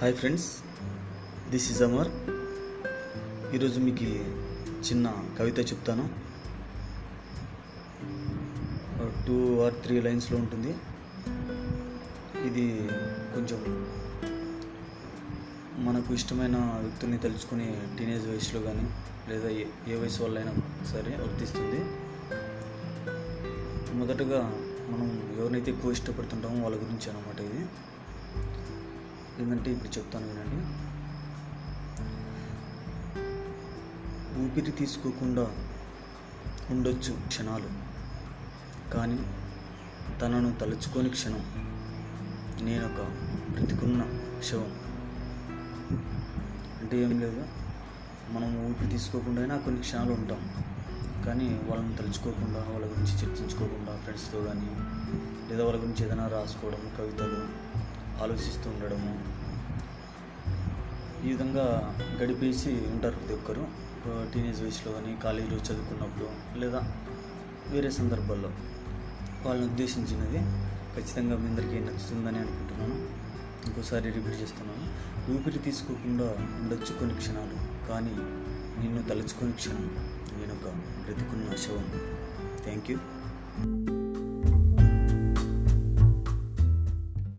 Hi friends this is Amar ఈరోజు మీకు చిన్న కవిత చెప్తాను. టూ ఆర్ త్రీ లైన్స్లో ఉంటుంది. ఇది కొంచెం మనకు ఇష్టమైన వ్యక్తుల్ని తెలుసుకుని టీనేజ్ వయసులో కానీ లేదా ఏ ఏ వయసు వాళ్ళైనా సరే వర్తిస్తుంది. మొదటగా మనం ఎవరినైతే ఎక్కువ ఇష్టపడుతుంటామో వాళ్ళ గురించి అనమాట ఇది. ఏంటంటే ఇప్పుడు చెప్తాను వినండి. ఊపిరి తీసుకోకుండా ఉండొచ్చు క్షణాలు. కానీ తనను తలుచుకోని క్షణం నేనొక బ్రతికున్న శవం. అంటే ఏం లేదు. మనం ఊపిరి తీసుకోకుండా అయినా కొన్ని క్షణాలు ఉంటాం. కానీ వాళ్ళని తలుచుకోకుండా వాళ్ళ గురించి చర్చించుకోకుండా ఫ్రెండ్స్తో కానీ లేదా వాళ్ళ గురించి ఏదైనా రాసుకోవడం కవితలు ఆలోచిస్తూ ఉండడము ఈ విధంగా గడిపేసి ఉంటారు ప్రతి ఒక్కరు. టీనేజ్ వయసులో కానీ కాలేజీలో చదువుకున్నప్పుడు లేదా వేరే సందర్భాల్లో వాళ్ళని ఉద్దేశించినది ఖచ్చితంగా మీ అందరికీ నచ్చుతుందని అనుకుంటున్నాను. ఇంకోసారి రిపీట్ చేస్తున్నాను. ఊపిరి తీసుకోకుండా ఉండొచ్చు కొన్ని క్షణాలు కానీ నిన్ను తలుచుకొని క్షణం నేను ఒక బ్రతికున్న శవం. Thank you.